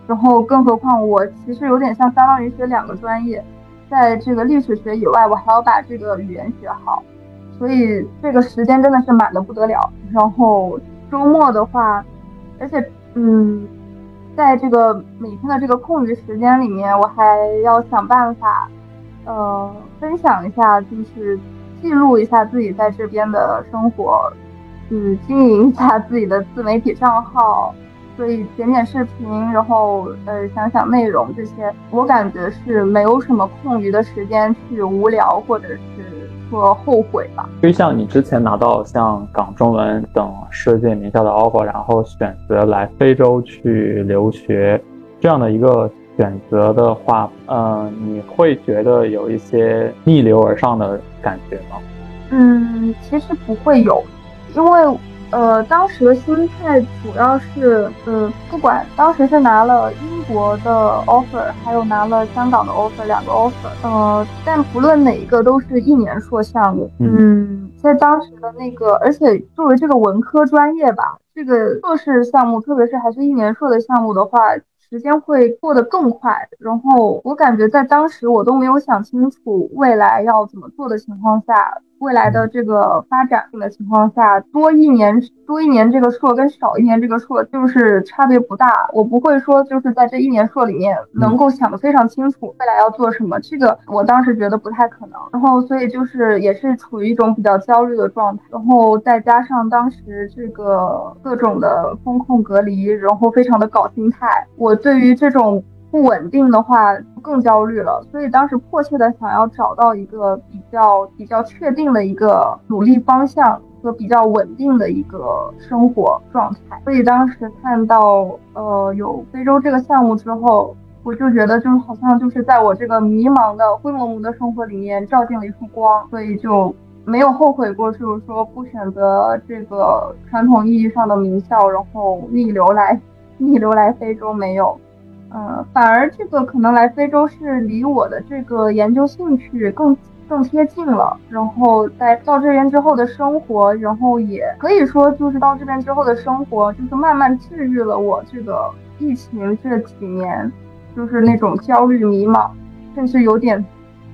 然后，更何况我其实有点像相当于学两个专业，在这个历史学以外，我还要把这个语言学好，所以这个时间真的是满的不得了。然后周末的话，而且嗯，在这个每天的这个空余时间里面，我还要想办法，呃，分享一下就是。记录一下自己在这边的生活，嗯，经营一下自己的自媒体账号，所以剪剪视频，然后呃想想内容这些，我感觉是没有什么空余的时间去无聊或者是说后悔吧。就像你之前拿到像港中文等世界名校的 offer，然后选择来非洲去留学，这样的一个选择的话，呃，你会觉得有一些逆流而上的感觉吗？嗯，其实不会有，因为。呃，当时的心态主要是，呃，不管当时是拿了英国的 offer，还有拿了香港的 offer，两个 offer，呃，但不论哪一个都是一年硕项目。嗯，在当时的那个，而且作为这个文科专业吧，这个硕士项目，特别是还是一年硕的项目的话，时间会过得更快。然后我感觉在当时我都没有想清楚未来要怎么做的情况下。未来的这个发展的情况下，多一年多一年这个硕跟少一年这个硕就是差别不大。我不会说就是在这一年硕里面能够想得非常清楚未来要做什么，这个我当时觉得不太可能。然后所以就是也是处于一种比较焦虑的状态，然后再加上当时这个各种的风控隔离，然后非常的搞心态。我对于这种。不稳定的话更焦虑了，所以当时迫切的想要找到一个比较比较确定的一个努力方向和比较稳定的一个生活状态。所以当时看到呃有非洲这个项目之后，我就觉得就是好像就是在我这个迷茫的灰蒙蒙的生活里面照进了一束光，所以就没有后悔过，就是说不选择这个传统意义上的名校，然后逆流来 逆流来非洲没有。嗯，反而这个可能来非洲是离我的这个研究兴趣更更贴近了。然后在到这边之后的生活，然后也可以说就是到这边之后的生活，就是慢慢治愈了我这个疫情这几年，就是那种焦虑、迷茫，甚至有点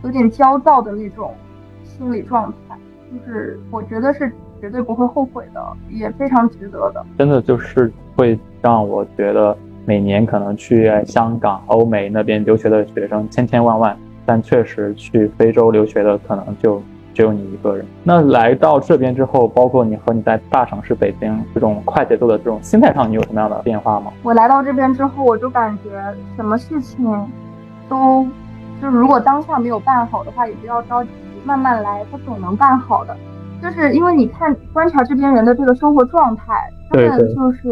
有点焦躁的那种心理状态。就是我觉得是绝对不会后悔的，也非常值得的。真的就是会让我觉得。每年可能去香港、欧美那边留学的学生千千万万，但确实去非洲留学的可能就只有你一个人。那来到这边之后，包括你和你在大城市北京这种快节奏的这种心态上，你有什么样的变化吗？我来到这边之后，我就感觉什么事情都，就是如果当下没有办好的话，也不要着急，慢慢来，它总能办好的。就是因为你看观察这边人的这个生活状态，他们就是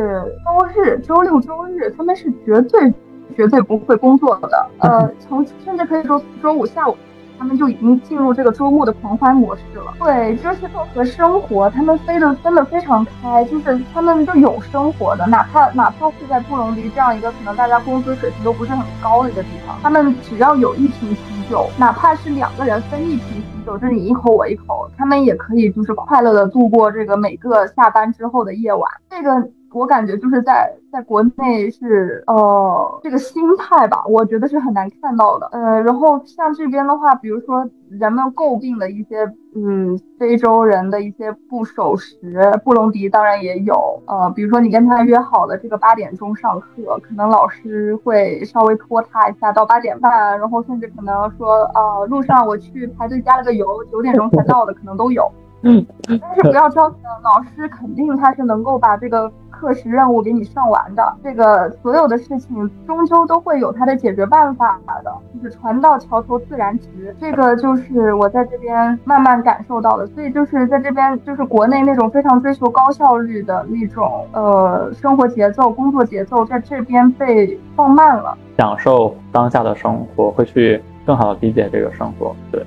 周日、周六、周日，他们是绝对、绝对不会工作的。呃，从甚至可以说周五下午。他们就已经进入这个周末的狂欢模式了。对，就是和生活，他们飞的分得非常开，就是他们就有生活的，哪怕哪怕是在布隆迪这样一个可能大家工资水平都不是很高的一个地方，他们只要有一瓶啤酒，哪怕是两个人分一瓶啤酒，就是你一口我一口，他们也可以就是快乐的度过这个每个下班之后的夜晚。这个。我感觉就是在在国内是呃这个心态吧，我觉得是很难看到的。呃，然后像这边的话，比如说人们诟病的一些嗯非洲人的一些不守时，布隆迪当然也有。呃，比如说你跟他约好了这个八点钟上课，可能老师会稍微拖沓一下到八点半，然后甚至可能说啊路上我去排队加了个油，九点钟才到的可能都有。嗯，但是不要着急，老师肯定他是能够把这个。课时任务给你上完的，这个所有的事情终究都会有它的解决办法的，就是船到桥头自然直，这个就是我在这边慢慢感受到的。所以就是在这边，就是国内那种非常追求高效率的那种呃生活节奏、工作节奏，在这边被放慢了，享受当下的生活，会去更好的理解这个生活。对，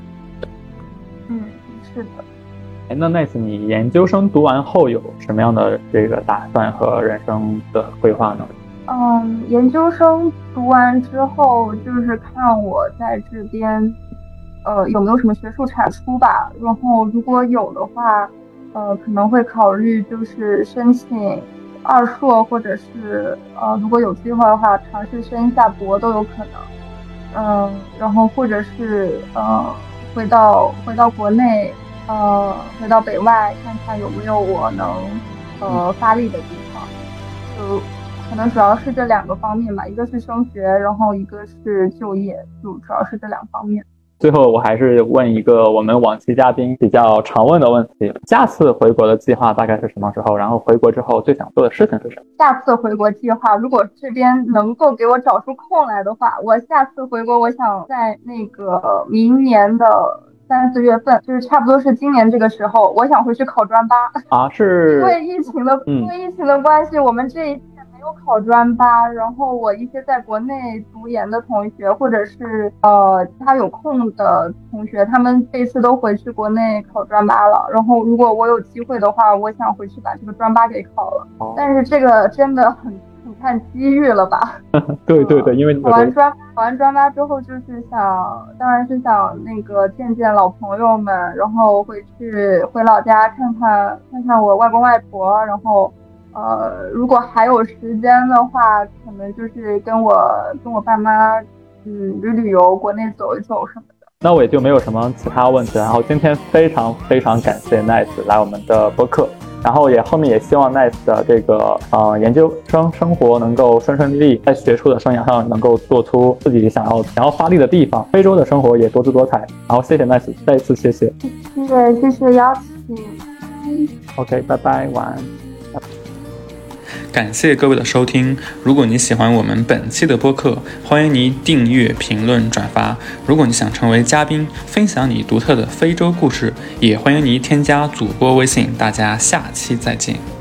那那次你研究生读完后有什么样的这个打算和人生的规划呢？嗯，研究生读完之后，就是看我在这边，呃，有没有什么学术产出吧。然后如果有的话，呃，可能会考虑就是申请二硕，或者是呃，如果有机会的话，尝试升一下博都有可能。嗯，然后或者是呃，回到回到国内。呃，回到北外看看有没有我能呃发力的地方，就可能主要是这两个方面吧，一个是升学，然后一个是就业，就主要是这两方面。最后，我还是问一个我们往期嘉宾比较常问的问题：下次回国的计划大概是什么时候？然后回国之后最想做的事情是什么？下次回国计划，如果这边能够给我找出空来的话，我下次回国，我想在那个明年的。三四月份，就是差不多是今年这个时候，我想回去考专八啊，是 因为疫情的，因为疫情的关系，我们这一届没有考专八。然后我一些在国内读研的同学，或者是呃其他有空的同学，他们这次都回去国内考专八了。然后如果我有机会的话，我想回去把这个专八给考了。但是这个真的很。看机遇了吧？对对对，因为考完专考完专八之后，就是想，当然是想那个见见老朋友们，然后回去回老家看看看看我外公外婆，然后，呃，如果还有时间的话，可能就是跟我跟我爸妈，嗯，旅旅游，国内走一走什么的。那我也就没有什么其他问题。然后今天非常非常感谢 Nice 来我们的播客。然后也后面也希望 Nice 的这个呃研究生生活能够顺顺利利，在学术的生涯上能够做出自己想要想要发力的地方。非洲的生活也多姿多彩。然后谢谢 Nice，再一次谢谢。谢谢谢谢邀请。OK，拜拜，晚安。感谢各位的收听。如果你喜欢我们本期的播客，欢迎您订阅、评论、转发。如果你想成为嘉宾，分享你独特的非洲故事，也欢迎您添加主播微信。大家下期再见。